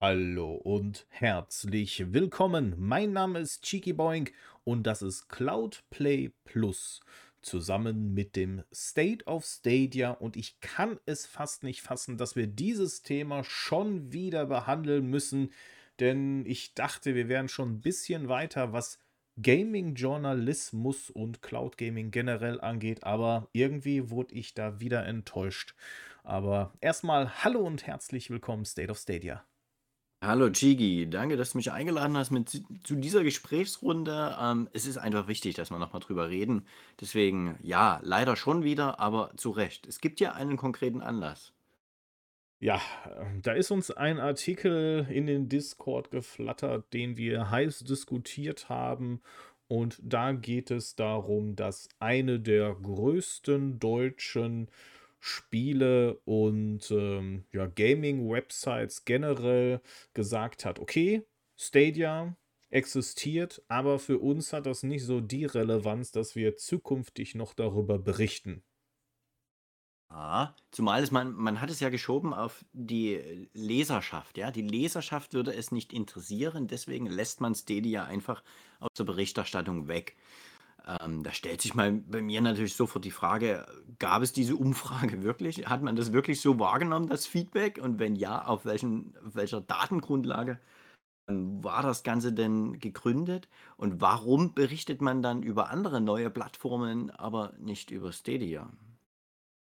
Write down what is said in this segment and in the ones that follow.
Hallo und herzlich willkommen. Mein Name ist Cheeky Boing und das ist Cloud Play Plus zusammen mit dem State of Stadia und ich kann es fast nicht fassen, dass wir dieses Thema schon wieder behandeln müssen, denn ich dachte, wir wären schon ein bisschen weiter, was Gaming-Journalismus und Cloud Gaming generell angeht, aber irgendwie wurde ich da wieder enttäuscht. Aber erstmal hallo und herzlich willkommen, State of Stadia. Hallo Chigi, danke, dass du mich eingeladen hast mit zu dieser Gesprächsrunde. Ähm, es ist einfach wichtig, dass wir nochmal drüber reden. Deswegen, ja, leider schon wieder, aber zu Recht. Es gibt ja einen konkreten Anlass. Ja, ähm, da ist uns ein Artikel in den Discord geflattert, den wir heiß diskutiert haben. Und da geht es darum, dass eine der größten deutschen Spiele und ähm, ja, Gaming-Websites generell gesagt hat, okay, Stadia existiert, aber für uns hat das nicht so die Relevanz, dass wir zukünftig noch darüber berichten. Ah, zumal es man, man hat es ja geschoben auf die Leserschaft, ja. Die Leserschaft würde es nicht interessieren, deswegen lässt man Stadia einfach aus der Berichterstattung weg. Ähm, da stellt sich mal bei mir natürlich sofort die Frage, gab es diese Umfrage wirklich? Hat man das wirklich so wahrgenommen, das Feedback? Und wenn ja, auf, welchen, auf welcher Datengrundlage war das Ganze denn gegründet? Und warum berichtet man dann über andere neue Plattformen, aber nicht über Stadia?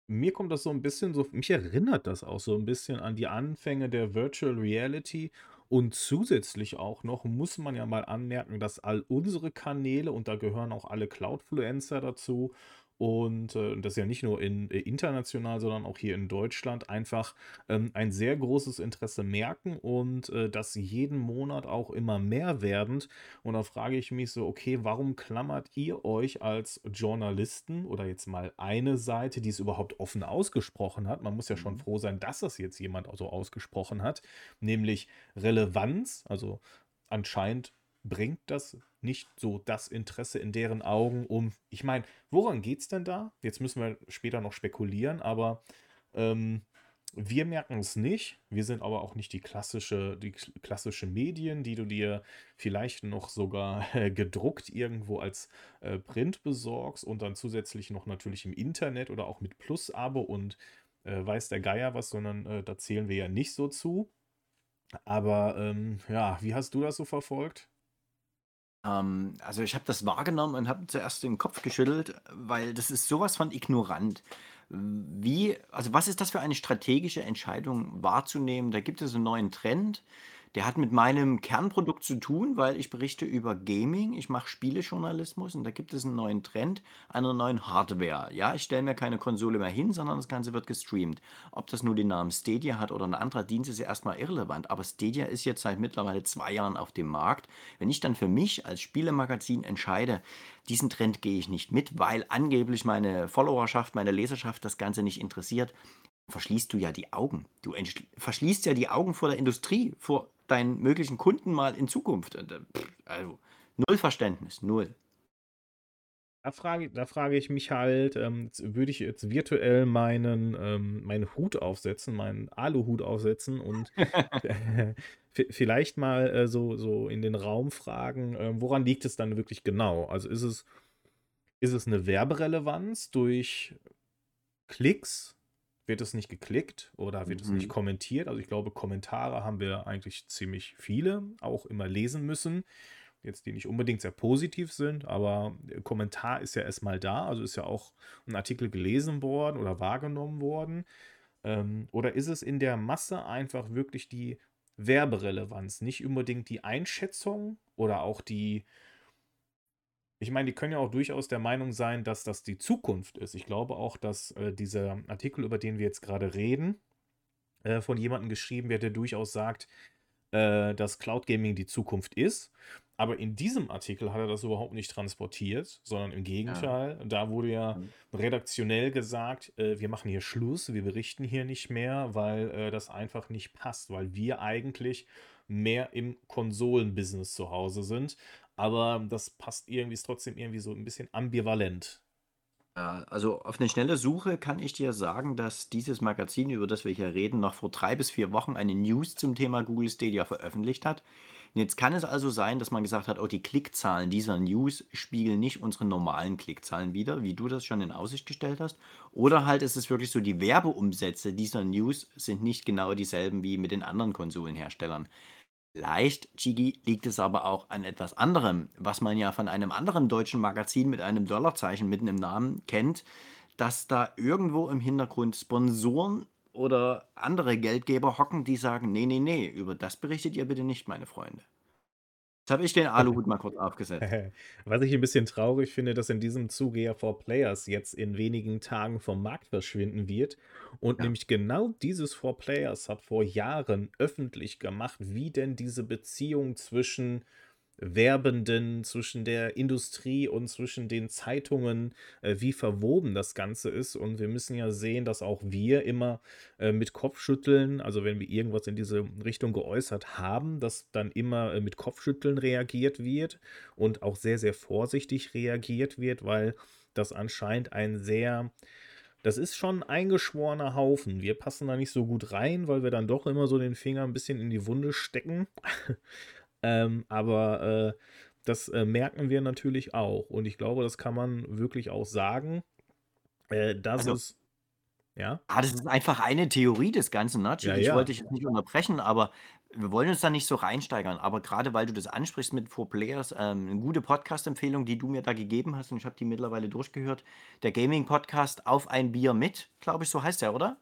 Mir kommt das so ein bisschen so, mich erinnert das auch so ein bisschen an die Anfänge der Virtual Reality und zusätzlich auch noch muss man ja mal anmerken, dass all unsere Kanäle, und da gehören auch alle Cloudfluencer dazu, und äh, das ja nicht nur in, äh, international, sondern auch hier in Deutschland einfach ähm, ein sehr großes Interesse merken und äh, das jeden Monat auch immer mehr werdend. Und da frage ich mich so, okay, warum klammert ihr euch als Journalisten oder jetzt mal eine Seite, die es überhaupt offen ausgesprochen hat? Man muss ja schon mhm. froh sein, dass das jetzt jemand so ausgesprochen hat, nämlich Relevanz, also anscheinend bringt das nicht so das Interesse in deren Augen um. Ich meine, woran geht es denn da? Jetzt müssen wir später noch spekulieren, aber ähm, wir merken es nicht. Wir sind aber auch nicht die klassische, die klassische Medien, die du dir vielleicht noch sogar äh, gedruckt irgendwo als äh, Print besorgst und dann zusätzlich noch natürlich im Internet oder auch mit Plus-Abo und äh, weiß der Geier was, sondern äh, da zählen wir ja nicht so zu. Aber ähm, ja, wie hast du das so verfolgt? Ähm, also ich habe das wahrgenommen und habe zuerst den Kopf geschüttelt, weil das ist sowas von ignorant. Wie, also was ist das für eine strategische Entscheidung wahrzunehmen? Da gibt es einen neuen Trend. Der hat mit meinem Kernprodukt zu tun, weil ich berichte über Gaming. Ich mache Spielejournalismus und da gibt es einen neuen Trend einer neuen Hardware. Ja, ich stelle mir keine Konsole mehr hin, sondern das Ganze wird gestreamt. Ob das nur den Namen Stadia hat oder ein anderer Dienst, ist ja erstmal irrelevant. Aber Stadia ist jetzt seit mittlerweile zwei Jahren auf dem Markt. Wenn ich dann für mich als Spielemagazin entscheide, diesen Trend gehe ich nicht mit, weil angeblich meine Followerschaft, meine Leserschaft das Ganze nicht interessiert, verschließt du ja die Augen. Du verschließt ja die Augen vor der Industrie, vor deinen möglichen Kunden mal in Zukunft. Äh, also null Verständnis, null. Da frage, da frage ich mich halt, ähm, würde ich jetzt virtuell meinen, ähm, meinen Hut aufsetzen, meinen Aluhut aufsetzen und vielleicht mal äh, so, so in den Raum fragen, äh, woran liegt es dann wirklich genau? Also ist es, ist es eine Werberelevanz durch Klicks? Wird es nicht geklickt oder wird mhm. es nicht mhm. kommentiert. Also ich glaube, Kommentare haben wir eigentlich ziemlich viele, auch immer lesen müssen. Jetzt die nicht unbedingt sehr positiv sind, aber Kommentar ist ja erstmal da. Also ist ja auch ein Artikel gelesen worden oder wahrgenommen worden. Ähm, oder ist es in der Masse einfach wirklich die Werberelevanz, nicht unbedingt die Einschätzung oder auch die, ich meine, die können ja auch durchaus der Meinung sein, dass das die Zukunft ist. Ich glaube auch, dass äh, dieser Artikel, über den wir jetzt gerade reden, äh, von jemandem geschrieben wird, der durchaus sagt, äh, dass Cloud Gaming die Zukunft ist. Aber in diesem Artikel hat er das überhaupt nicht transportiert, sondern im Gegenteil. Ja. Da wurde ja mhm. redaktionell gesagt, äh, wir machen hier Schluss, wir berichten hier nicht mehr, weil äh, das einfach nicht passt, weil wir eigentlich mehr im Konsolenbusiness zu Hause sind aber das passt irgendwie, ist trotzdem irgendwie so ein bisschen ambivalent. Also auf eine schnelle Suche kann ich dir sagen, dass dieses Magazin, über das wir hier reden, noch vor 3 bis 4 Wochen eine News zum Thema Google Stadia veröffentlicht hat. Und jetzt kann es also sein, dass man gesagt hat: „Oh, die Klickzahlen dieser News spiegeln nicht unsere normalen Klickzahlen wider“, wie du das schon in Aussicht gestellt hast. Oder halt ist es wirklich so, die Werbeumsätze dieser News sind nicht genau dieselben wie mit den anderen Konsolenherstellern. Leicht, Chigi, liegt es aber auch an etwas anderem, was man ja von einem anderen deutschen Magazin mit einem Dollarzeichen mitten im Namen kennt, dass da irgendwo im Hintergrund Sponsoren oder andere Geldgeber hocken, die sagen: „Ne, ne, ne, über das berichtet ihr bitte nicht, meine Freunde.“ Jetzt habe ich den Aluhut mal kurz aufgesetzt. Was ich ein bisschen traurig finde, dass in diesem Zuge ja 4Players jetzt in wenigen Tagen vom Markt verschwinden wird und Ja. nämlich genau dieses 4Players hat vor Jahren öffentlich gemacht, wie denn diese Beziehung zwischen Werbenden, zwischen der Industrie und zwischen den Zeitungen, äh, wie verwoben das Ganze ist. Und wir müssen ja sehen, dass auch wir immer äh, mit Kopfschütteln, also wenn wir irgendwas in diese Richtung geäußert haben, dass dann immer äh, mit Kopfschütteln reagiert wird und auch sehr, sehr vorsichtig reagiert wird, weil das anscheinend ein sehr das ist schon 'n eingeschworener Haufen. Wir passen da nicht so gut rein, weil wir dann doch immer so den Finger ein bisschen in die Wunde stecken. Ähm, aber, äh, das, äh, merken wir natürlich auch. Und ich glaube, das kann man wirklich auch sagen, äh, dass Also es ja? Ah, das ist einfach eine Theorie des Ganzen, ne, Ja? Ich wollte ja. dich jetzt nicht unterbrechen, aber wir wollen uns da nicht so reinsteigern. Aber grade weil du das ansprichst mit 4Players, ähm, 'ne gute Podcast-Empfehlung, die du mir da gegeben hast und ich habe die mittlerweile durchgehört. Der Gaming-Podcast „Auf ein Bier mit“, glaube ich, so heißt der, oder?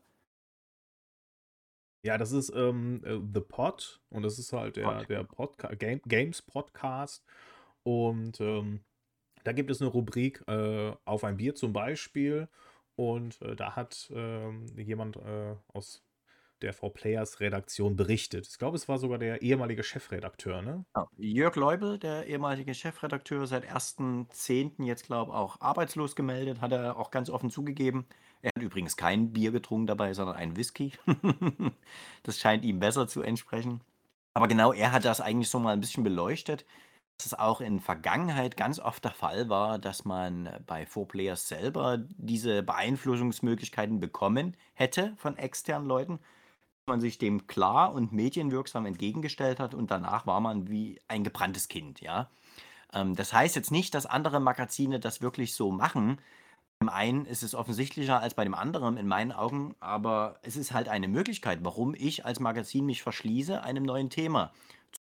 Ja, das ist, ähm, äh, The Pod und das ist halt der der. Podca Game Games Podcast und, ähm, da gibt es 'ne Rubrik, äh, „Auf ein Bier“ zum Beispiel und, äh, da hat, ähm, jemand, äh, aus der 4Players Redaktion berichtet. Ich glaube, es war sogar der ehemalige Chefredakteur, ne? Genau. Jörg Leubel, der ehemalige Chefredakteur, seit 1.10. jetzt, glaube auch arbeitslos gemeldet, hat er auch ganz offen zugegeben. Er hat übrigens kein Bier getrunken dabei, sondern einen Whisky. Das scheint ihm besser zu entsprechen. Aber genau, er hat das eigentlich so mal 'n bisschen beleuchtet, dass es auch in Vergangenheit ganz oft der Fall war, dass man bei 4Players selber diese Beeinflussungsmöglichkeiten bekommen hätte von externen Leuten, man sich dem klar und medienwirksam entgegengestellt hat und danach war man wie ein gebranntes Kind, ja? Ähm, das heißt jetzt nicht, dass andere Magazine das wirklich so machen. Beim einen ist es offensichtlicher als bei dem anderen in meinen Augen, aber es ist halt eine Möglichkeit, warum ich als Magazin mich verschließe einem neuen Thema.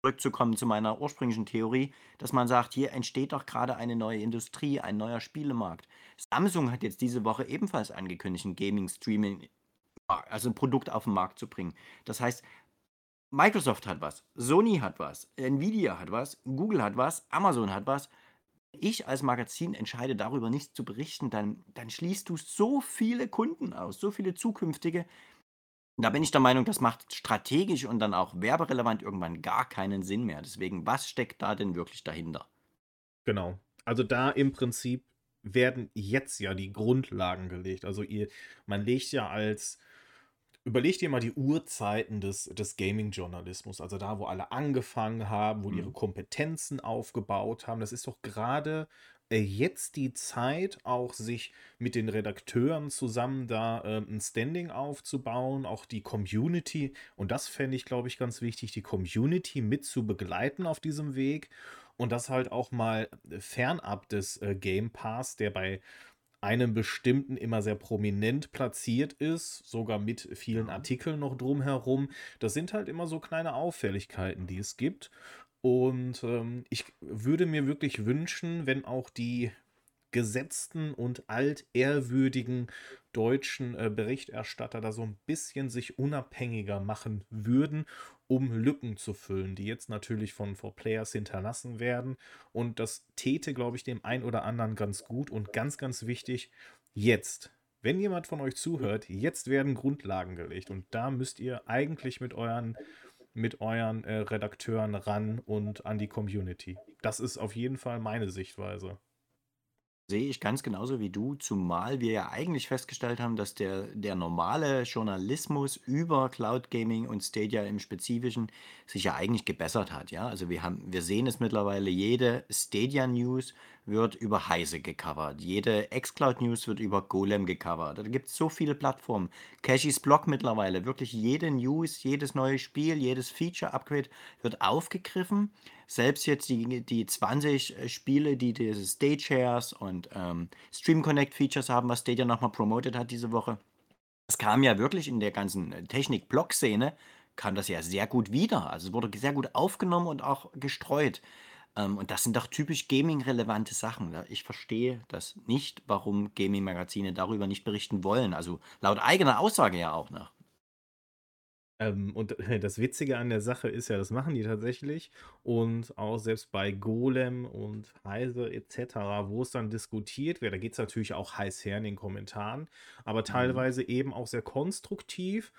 Zurückzukommen zu meiner ursprünglichen Theorie, dass man sagt: „Hier entsteht doch grade eine neue Industrie, ein neuer Spielemarkt.“ Samsung hat jetzt diese Woche ebenfalls angekündigt, 'n Gaming-Streaming also 'n Produkt auf 'n Markt zu bringen. Das heißt, Microsoft hat was, Sony hat was, Nvidia hat was, Google hat was, Amazon hat was. Ich als Magazin entscheide darüber nicht zu berichten, dann dann schließt du so viele Kunden aus, so viele zukünftige. Da bin ich der Meinung, das macht strategisch und dann auch werberelevant irgendwann gar keinen Sinn mehr. Deswegen, was steckt da denn wirklich dahinter? Genau. Also, da im Prinzip werden jetzt ja die Grundlagen gelegt. Also, ihr man legt ja als überleg dir mal die Urzeiten des des Gaming-Journalismus, also da, wo alle angefangen haben, wo die ihre Mhm. Kompetenzen aufgebaut haben. Das ist doch grade, äh, jetzt die Zeit, auch sich mit den Redakteuren zusammen da, ähm, 'n Standing aufzubauen, auch die Community und das fände ich, glaube ich, ganz wichtig, die Community mit zu begleiten auf diesem Weg und das halt auch mal fernab des, äh, Game Pass, der bei einem bestimmten immer sehr prominent platziert ist, sogar mit vielen. Artikeln noch drumherum. Das sind halt immer so kleine Auffälligkeiten, die es gibt. Und, ähm, ich würde mir wirklich wünschen, wenn auch die gesetzten und altehrwürdigen deutschen, äh, Berichterstatter da so 'n bisschen sich unabhängiger machen würden, um Lücken zu füllen, die jetzt natürlich von 4Players hinterlassen werden. Und das täte, glaube ich, dem einen oder anderen ganz gut und ganz, ganz wichtig, jetzt. Wenn jemand von euch zuhört, jetzt werden Grundlagen gelegt und da müsst ihr eigentlich mit euren mit euren, äh, Redakteuren ran und an die Community. Das ist auf jeden Fall meine Sichtweise. Sehe ich ganz genauso wie du, zumal wir ja eigentlich festgestellt haben, dass der der normale Journalismus über Cloud Gaming und Stadia im Spezifischen sich ja eigentlich gebessert hat, ja? Also, wir haben wir sehen es mittlerweile, jede Stadia News wird über Heise gecovert. Jede xCloud News wird über Golem gecovert. Da gibt es so viele Plattformen. Cashys Blog mittlerweile. Wirklich jede News, jedes neue Spiel, jedes Feature-Upgrade wird aufgegriffen. Selbst jetzt die, die 20 äh, Spiele, die diese Stage Shares und ähm, Stream Connect Features haben, was Stadia nochmal promoted hat diese Woche. Das kam ja wirklich in der ganzen äh, Technik-Blog-Szene, kam das ja sehr gut wieder. Also es wurde sehr gut aufgenommen und auch gestreut. Ähm, und das sind doch typisch Gaming-relevante Sachen. Ne? Ich verstehe das nicht, warum Gaming-Magazine darüber nicht berichten wollen. Also laut eigener Aussage ja auch noch. Ähm, und das Witzige an der Sache ist ja, das machen die tatsächlich. Und auch selbst bei Golem und Heise etc., wo es dann diskutiert wird, da geht es natürlich auch heiß her in den Kommentaren, aber Mhm. teilweise eben auch sehr konstruktiv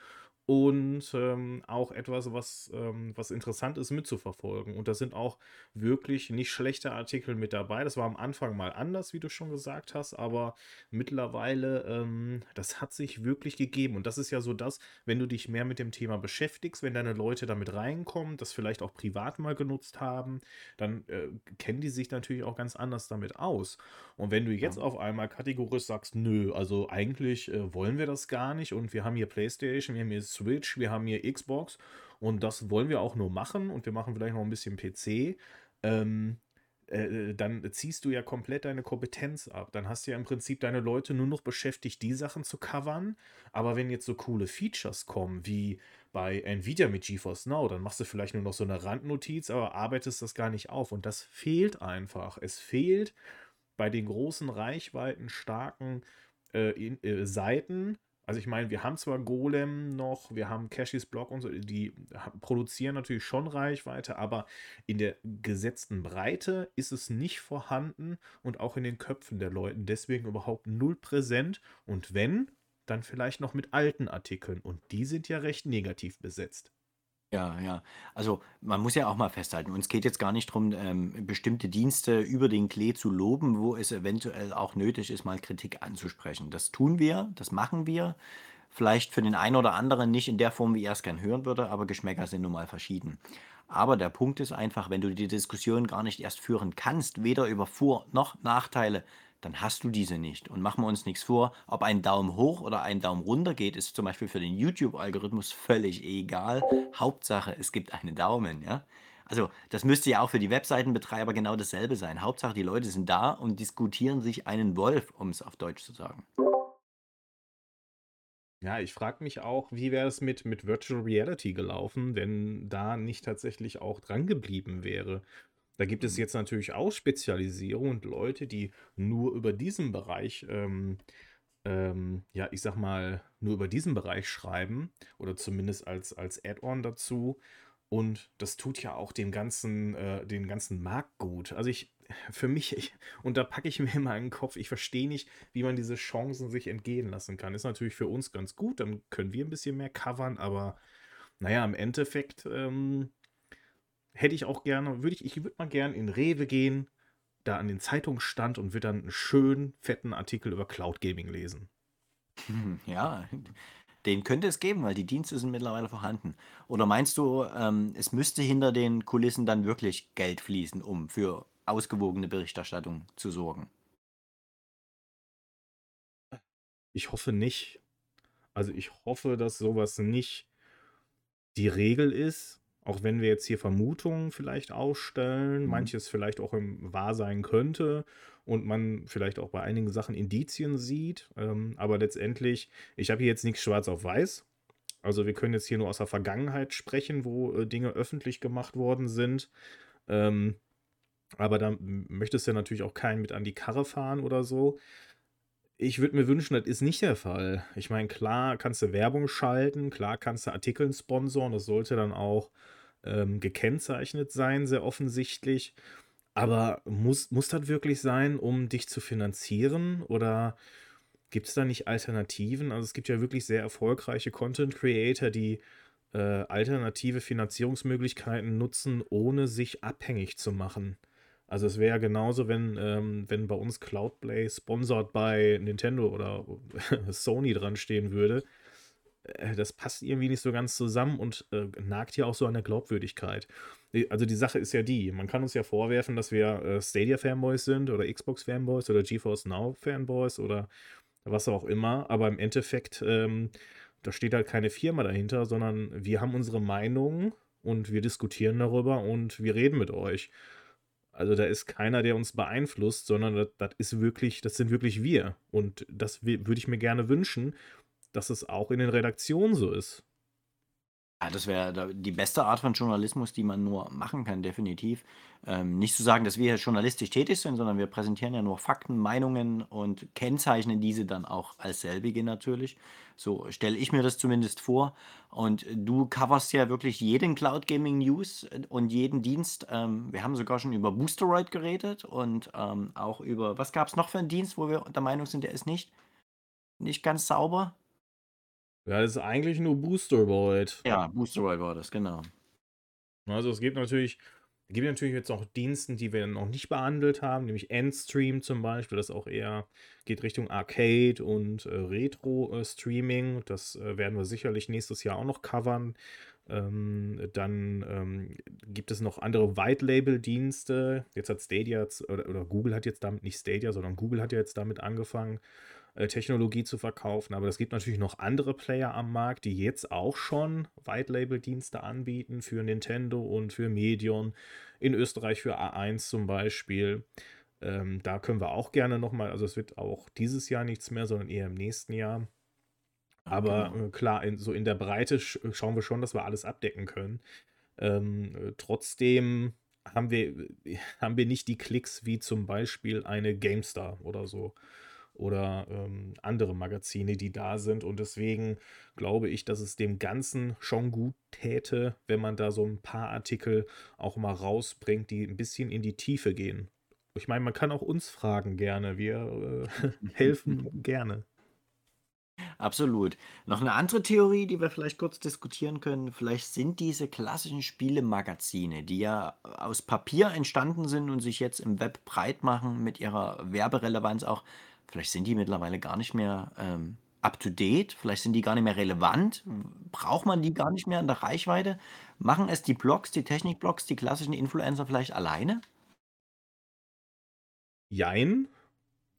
und ähm, auch etwas, was, ähm, was interessant ist mitzuverfolgen. Und da sind auch wirklich nicht schlechte Artikel mit dabei. Das war am Anfang mal anders, wie du schon gesagt hast, aber mittlerweile, ähm, das hat sich wirklich gegeben. Und das ist ja so das, wenn du dich mehr mit dem Thema beschäftigst, wenn deine Leute damit reinkommen, das vielleicht auch privat mal genutzt haben, dann äh, kennen die sich natürlich auch ganz anders damit aus. Und wenn du jetzt ja. auf einmal kategorisch sagst, nö, also eigentlich äh, wollen wir das gar nicht und wir haben hier PlayStation, wir haben hier Switch, wir haben hier Xbox und das wollen wir auch nur machen und wir machen vielleicht noch ein bisschen PC. Ähm, äh, dann ziehst du ja komplett deine Kompetenz ab. Dann hast du ja im Prinzip deine Leute nur noch beschäftigt, die Sachen zu covern. Aber wenn jetzt so coole Features kommen, wie bei Nvidia mit GeForce Now, dann machst du vielleicht nur noch so eine Randnotiz, aber arbeitest das gar nicht auf. Und das fehlt einfach. Es fehlt bei den großen Reichweiten starken äh, in, äh, Seiten also ich meine, wir haben zwar Golem noch, wir haben Cashys Blog und so, die produzieren natürlich schon Reichweite, aber in der gesetzten Breite ist es nicht vorhanden und auch in den Köpfen der Leute deswegen überhaupt null präsent. Und wenn, dann vielleicht noch mit alten Artikeln und die sind ja recht negativ besetzt. Ja, ja. Also, man muss ja auch mal festhalten, uns geht jetzt gar nicht darum, ähm, bestimmte Dienste über den Klee zu loben, wo es eventuell auch nötig ist, mal Kritik anzusprechen. Das tun wir, das machen wir. Vielleicht für den einen oder anderen nicht in der Form, wie er es gern hören würde, aber Geschmäcker sind nun mal verschieden. Aber der Punkt ist einfach, wenn du die Diskussion gar nicht erst führen kannst, weder über Vor- noch Nachteile, dann hast du diese nicht. Und machen wir uns nichts vor, ob ein Daumen hoch oder ein Daumen runter geht, ist zum Beispiel für den YouTube-Algorithmus völlig egal. Hauptsache, es gibt einen Daumen, ja. Also, das müsste ja auch für die Webseitenbetreiber genau dasselbe sein. Hauptsache, die Leute sind da und diskutieren sich einen Wolf, um es auf Deutsch zu sagen. Ja, ich frage mich auch, wie wäre es mit, mit Virtual Reality gelaufen, wenn da nicht tatsächlich auch dran geblieben wäre. Da gibt es jetzt natürlich auch Spezialisierung und Leute, die nur über diesen Bereich, ähm, ähm, ja, ich sag mal, nur über diesen Bereich schreiben oder zumindest als, als Add-on dazu. Und das tut ja auch den ganzen, äh, den ganzen Markt gut. Also ich, für mich, ich, und da packe ich mir immer in den Kopf, ich verstehe nicht, wie man diese Chancen sich entgehen lassen kann. Ist natürlich für uns ganz gut, dann können wir ein bisschen mehr covern, aber naja, im Endeffekt ähm, hätte ich auch gerne, würde ich, ich würde mal gerne in Rewe gehen, da an den Zeitungsstand und würde dann einen schönen, fetten Artikel über Cloud Gaming lesen. Hm, ja, den könnte es geben, weil die Dienste sind mittlerweile vorhanden. Oder meinst du, ähm, es müsste hinter den Kulissen dann wirklich Geld fließen, um für ausgewogene Berichterstattung zu sorgen? Ich hoffe nicht. Also ich hoffe, dass sowas nicht die Regel ist, auch wenn wir jetzt hier Vermutungen vielleicht ausstellen, mhm. manches vielleicht auch im wahr sein könnte und man vielleicht auch bei einigen Sachen Indizien sieht. Ähm, aber letztendlich, ich habe hier jetzt nichts schwarz auf weiß. Also wir können jetzt hier nur aus der Vergangenheit sprechen, wo äh, Dinge öffentlich gemacht worden sind. Ähm, aber da möchtest du ja natürlich auch keinen mit an die Karre fahren oder so. Ich würde mir wünschen, das ist nicht der Fall. Ich meine, klar kannst du Werbung schalten, klar kannst du Artikeln sponsoren, das sollte dann auch ähm, gekennzeichnet sein, sehr offensichtlich. Aber muss, muss das wirklich sein, um dich zu finanzieren? Oder gibt es da nicht Alternativen? Also es gibt ja wirklich sehr erfolgreiche Content Creator, die äh, alternative Finanzierungsmöglichkeiten nutzen, ohne sich abhängig zu machen. Also es wäre ja genauso, wenn, ähm, wenn bei uns Cloudplay sponsored bei Nintendo oder Sony dran stehen würde. äh, das passt irgendwie nicht so ganz zusammen und äh, nagt hier auch so an der Glaubwürdigkeit. Also die Sache ist ja die, man kann uns ja vorwerfen, dass wir äh, Stadia-Fanboys sind oder Xbox-Fanboys oder GeForce Now-Fanboys oder was auch immer, aber im Endeffekt, ähm, da steht halt keine Firma dahinter, sondern wir haben unsere Meinung und wir diskutieren darüber und wir reden mit euch. Also da ist keiner, der uns beeinflusst, sondern das, das ist wirklich, das sind wirklich wir. Und das würde ich mir gerne wünschen, dass es auch in den Redaktionen so ist. Ja, das wäre die beste Art von Journalismus, die man nur machen kann, definitiv. Ähm, nicht zu sagen, dass wir journalistisch tätig sind, sondern wir präsentieren ja nur Fakten, Meinungen und kennzeichnen diese dann auch als selbige natürlich. So stelle ich mir das zumindest vor. Und du coverst ja wirklich jeden Cloud Gaming News und jeden Dienst. Ähm, wir haben sogar schon über Boosteroid geredet und ähm, auch über, was gab es noch für einen Dienst, wo wir der Meinung sind, der ist nicht, nicht ganz sauber? Ja, das ist eigentlich nur Boosteroid. Ja, Boosteroid war das, genau. Also es gibt natürlich, gibt natürlich jetzt auch Diensten, die wir noch nicht behandelt haben, nämlich Endstream zum Beispiel, das auch eher geht Richtung Arcade und äh, Retro-Streaming. Das äh, werden wir sicherlich nächstes Jahr auch noch covern. Ähm, dann ähm, gibt es noch andere White-Label-Dienste. Jetzt hat Stadia, oder, oder Google hat jetzt damit, nicht Stadia, sondern Google hat ja jetzt damit angefangen, äh, Technologie zu verkaufen. Aber es gibt natürlich noch andere Player am Markt, die jetzt auch schon White-Label-Dienste anbieten für Nintendo und für Medion. In Österreich für A1 zum Beispiel. Ähm, da können wir auch gerne nochmal, also es wird auch dieses Jahr nichts mehr, sondern eher im nächsten Jahr. Aber genau. äh, klar, in, so in der Breite sch schauen wir schon, dass wir alles abdecken können. Ähm, äh, trotzdem haben wir, haben wir nicht die Klicks wie zum Beispiel eine GameStar oder so oder ähm, andere Magazine, die da sind. Und deswegen glaube ich, dass es dem Ganzen schon gut täte, wenn man da so ein paar Artikel auch mal rausbringt, die ein bisschen in die Tiefe gehen. Ich meine, man kann auch uns fragen gerne. Wir äh, helfen gerne. Absolut. Noch eine andere Theorie, die wir vielleicht kurz diskutieren können. Vielleicht sind diese klassischen Spielemagazine, die ja aus Papier entstanden sind und sich jetzt im Web breit machen mit ihrer Werberelevanz auch, Vielleicht sind die mittlerweile gar nicht mehr ähm, up to date, vielleicht sind die gar nicht mehr relevant. Braucht man die gar nicht mehr in der Reichweite? Machen es die Blogs, die Technikblogs, die klassischen Influencer vielleicht alleine? Jein.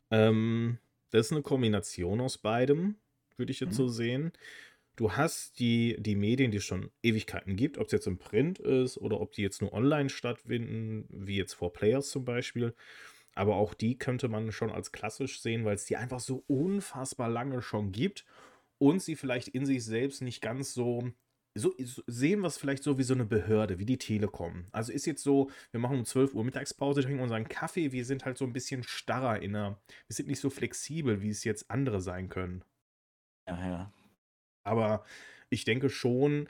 Ähm, das ist eine Kombination aus beidem, würde ich jetzt mhm. so sehen. Du hast die, die Medien, die es schon Ewigkeiten gibt, ob es jetzt im Print ist oder ob die jetzt nur online stattfinden, wie jetzt vor Players zum Beispiel. Aber auch die könnte man schon als klassisch sehen, weil es die einfach so unfassbar lange schon gibt und sie vielleicht in sich selbst nicht ganz so so sehen wir es vielleicht so wie so eine Behörde, wie die Telekom. Also ist jetzt so, wir machen um 12 Uhr Mittagspause, trinken unseren Kaffee, wir sind halt so ein bisschen starrer in der, wir sind nicht so flexibel, wie es jetzt andere sein können. Ja, ja. Aber ich denke schon,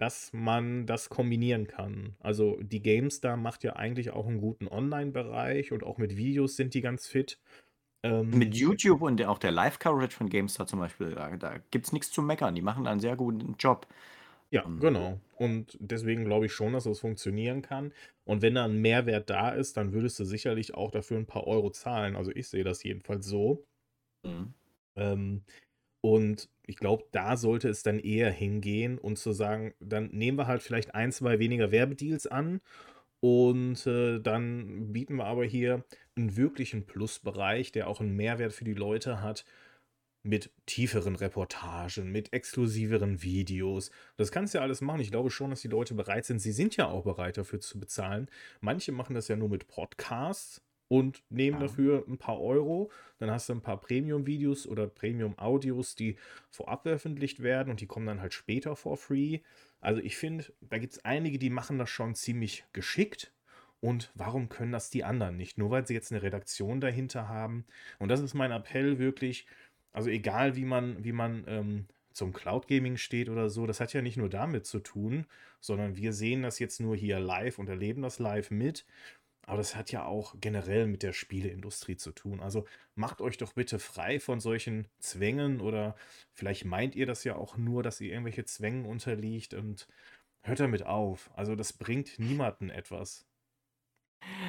dass man das kombinieren kann. Also die GameStar macht ja eigentlich auch einen guten Online-Bereich und auch mit Videos sind die ganz fit. Ähm, mit YouTube und auch der Live-Coverage von GameStar zum Beispiel, da, da gibt es nichts zu meckern. Die machen einen sehr guten Job. Ja, ähm, genau. Und deswegen glaube ich schon, dass das funktionieren kann. Und wenn da ein Mehrwert da ist, dann würdest du sicherlich auch dafür ein paar Euro zahlen. Also ich sehe das jedenfalls so. Mhm. Ähm, und ich glaube, da sollte es dann eher hingehen und zu sagen, dann nehmen wir halt vielleicht ein, zwei weniger Werbedeals an und äh, dann bieten wir aber hier einen wirklichen Plusbereich, der auch einen Mehrwert für die Leute hat, mit tieferen Reportagen, mit exklusiveren Videos. Das kannst du ja alles machen. Ich glaube schon, dass die Leute bereit sind. Sie sind ja auch bereit dafür zu bezahlen. Manche machen das ja nur mit Podcasts und nehmen ja. dafür ein paar Euro. Dann hast du ein paar Premium-Videos oder Premium-Audios, die vorab veröffentlicht werden und die kommen dann halt später for free. Also ich finde, da gibt es einige, die machen das schon ziemlich geschickt. Und warum können das die anderen nicht? Nur weil sie jetzt eine Redaktion dahinter haben. Und das ist mein Appell wirklich. Also egal wie man, wie man ähm, zum Cloud Gaming steht oder so, das hat ja nicht nur damit zu tun, sondern wir sehen das jetzt nur hier live und erleben das live mit. Aber das hat ja auch generell mit der Spieleindustrie zu tun. Also macht euch doch bitte frei von solchen Zwängen oder vielleicht meint ihr das ja auch nur, dass ihr irgendwelche Zwängen unterliegt und hört damit auf. Also das bringt niemanden etwas.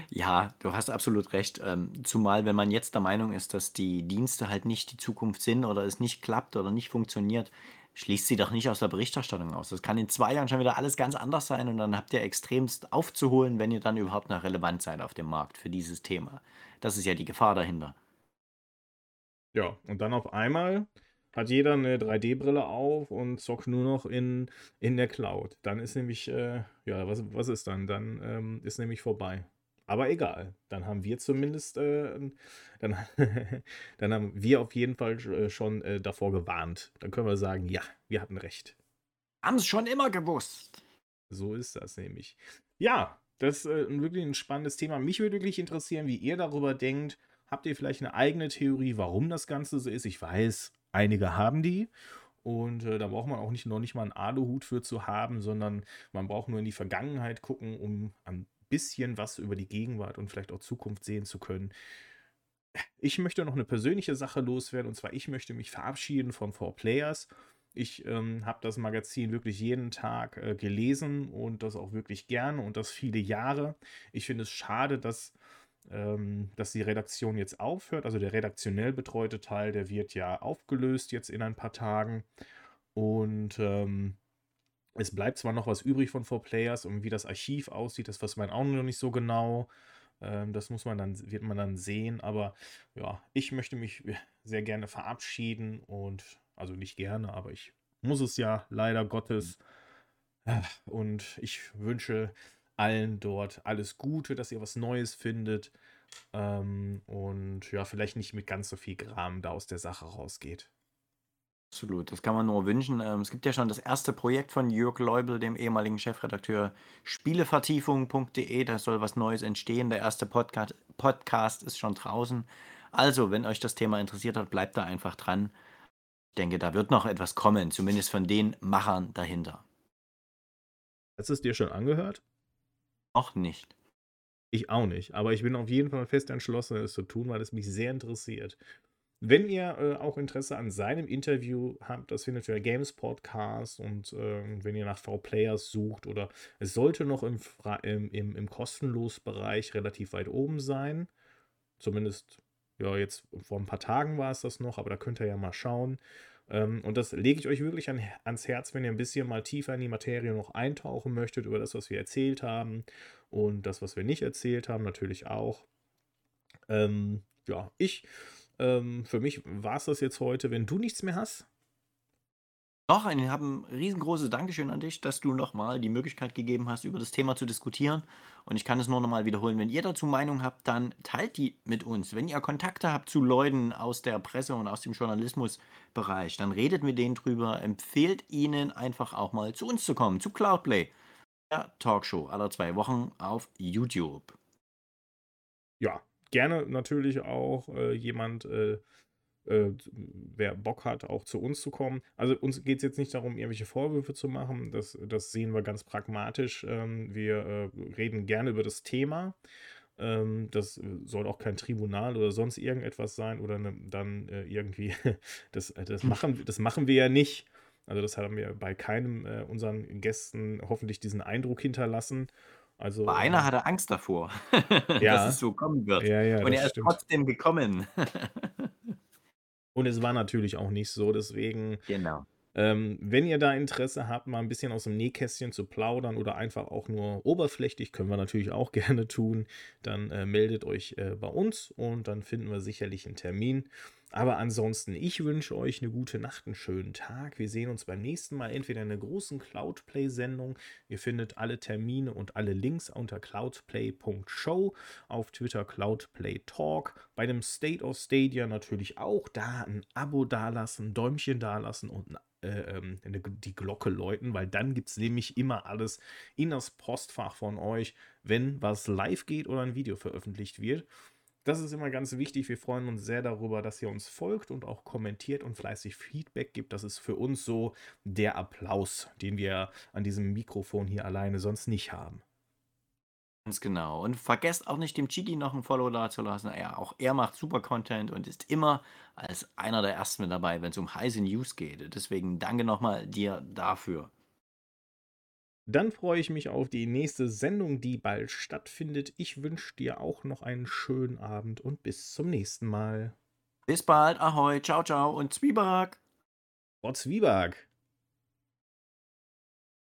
Ja, du hast absolut recht. Ähm, zumal, wenn man jetzt der Meinung ist, dass die Dienste halt nicht die Zukunft sind oder es nicht klappt oder nicht funktioniert, schließt sie doch nicht aus der Berichterstattung aus. Das kann in 2 Jahren schon wieder alles ganz anders sein und dann habt ihr extremst aufzuholen, wenn ihr dann überhaupt noch relevant seid auf dem Markt für dieses Thema. Das ist ja die Gefahr dahinter. Ja, und dann auf einmal hat jeder eine 3D-Brille auf und zockt nur noch in, in der Cloud. Dann ist nämlich, äh, ja, was, was ist dann? Dann ähm, ist nämlich vorbei. Aber egal, dann haben wir zumindest, äh, dann, dann haben wir auf jeden Fall äh, schon äh, davor gewarnt. Dann können wir sagen, ja, wir hatten recht. Haben es schon immer gewusst. So ist das nämlich. Ja, das ist äh, wirklich ein spannendes Thema. Mich würde wirklich interessieren, wie ihr darüber denkt. Habt ihr vielleicht eine eigene Theorie, warum das Ganze so ist? Ich weiß, einige haben die. Und äh, da braucht man auch nicht noch nicht mal einen Aluhut für zu haben, sondern man braucht nur in die Vergangenheit gucken, um ein bisschen was über die Gegenwart und vielleicht auch Zukunft sehen zu können. Ich möchte noch eine persönliche Sache loswerden, und zwar ich möchte mich verabschieden von Four Players. Ich ähm, habe das Magazin wirklich jeden Tag äh, gelesen und das auch wirklich gerne und das viele Jahre. Ich finde es schade, dass ähm, dass die Redaktion jetzt aufhört. Also der redaktionell betreute Teil, der wird ja aufgelöst jetzt in ein paar Tagen. Und ähm, es bleibt zwar noch was übrig von Four Players und wie das Archiv aussieht, das weiß man auch noch nicht so genau. Ähm, das muss man dann, wird man dann sehen. Aber ja, ich möchte mich sehr gerne verabschieden und also nicht gerne, aber ich muss es ja leider Gottes. Und ich wünsche allen dort alles Gute, dass ihr was Neues findet ähm, und ja, vielleicht nicht mit ganz so viel Gram da aus der Sache rausgeht. Absolut, das kann man nur wünschen. Ähm, es gibt ja schon das erste Projekt von Jörg Leubel, dem ehemaligen Chefredakteur Spielevertiefung.de. Da soll was Neues entstehen. Der erste Podcast, Podcast ist schon draußen. Also, wenn euch das Thema interessiert hat, bleibt da einfach dran. Ich denke, da wird noch etwas kommen, zumindest von den Machern dahinter. Hast du es dir schon angehört? Noch nicht. Ich auch nicht, aber ich bin auf jeden Fall fest entschlossen, es zu tun, weil es mich sehr interessiert. Wenn ihr äh, auch Interesse an seinem Interview habt, das findet ihr Games Podcast und äh, wenn ihr nach V-Players sucht oder es sollte noch im, im, im, im kostenlos Bereich relativ weit oben sein. Zumindest, ja, jetzt vor ein paar Tagen war es das noch, aber da könnt ihr ja mal schauen. Ähm, und das lege ich euch wirklich an, ans Herz, wenn ihr ein bisschen mal tiefer in die Materie noch eintauchen möchtet, über das, was wir erzählt haben und das, was wir nicht erzählt haben, natürlich auch. Ähm, ja, ich, ähm, für mich war es das jetzt heute. Wenn du nichts mehr hast, habe ein riesengroßes Dankeschön an dich, dass du nochmal die Möglichkeit gegeben hast, über das Thema zu diskutieren. Und ich kann es nur nochmal wiederholen. Wenn ihr dazu Meinung habt, dann teilt die mit uns. Wenn ihr Kontakte habt zu Leuten aus der Presse und aus dem Journalismusbereich, dann redet mit denen drüber. Empfehlt ihnen einfach auch mal zu uns zu kommen, zu Cloudplay, der Talkshow aller zwei Wochen auf YouTube. Ja, gerne natürlich auch äh, jemand. Äh äh, wer Bock hat, auch zu uns zu kommen. Also uns geht es jetzt nicht darum, irgendwelche Vorwürfe zu machen. Das, das sehen wir ganz pragmatisch. Ähm, wir äh, reden gerne über das Thema. Ähm, das soll auch kein Tribunal oder sonst irgendetwas sein oder ne, dann äh, irgendwie. das, äh, das, machen, das machen wir ja nicht. Also das haben wir bei keinem unseren Gästen hoffentlich diesen Eindruck hinterlassen. Also, Aber einer hatte Angst davor, ja, dass es so kommen wird. Ja, ja, Und er ist stimmt. trotzdem gekommen. Und es war natürlich auch nicht so, deswegen. Genau. Ähm, wenn ihr da Interesse habt, mal ein bisschen aus dem Nähkästchen zu plaudern oder einfach auch nur oberflächlich, können wir natürlich auch gerne tun, dann äh, meldet euch äh, bei uns und dann finden wir sicherlich einen Termin. Aber ansonsten, ich wünsche euch eine gute Nacht, einen schönen Tag. Wir sehen uns beim nächsten Mal entweder in der großen Cloudplay-Sendung. Ihr findet alle Termine und alle Links unter cloudplay.show, auf Twitter Cloudplay Talk, bei dem State of Stadia natürlich auch. Da ein Abo dalassen, ein Däumchen dalassen und äh, ähm, die Glocke läuten, weil dann gibt es nämlich immer alles in das Postfach von euch, wenn was live geht oder ein Video veröffentlicht wird. Das ist immer ganz wichtig. Wir freuen uns sehr darüber, dass ihr uns folgt und auch kommentiert und fleißig Feedback gibt. Das ist für uns so der Applaus, den wir an diesem Mikrofon hier alleine sonst nicht haben. Ganz genau. Und vergesst auch nicht, dem Chiki noch ein Follow da zu lassen. Ja, auch er macht super Content und ist immer als einer der Ersten mit dabei, wenn es um heiße News geht. Deswegen danke nochmal dir dafür. Dann freue ich mich auf die nächste Sendung, die bald stattfindet. Ich wünsche dir auch noch einen schönen Abend und bis zum nächsten Mal. Bis bald, ahoi, ciao, ciao und Zwieback. Oh, Zwieback.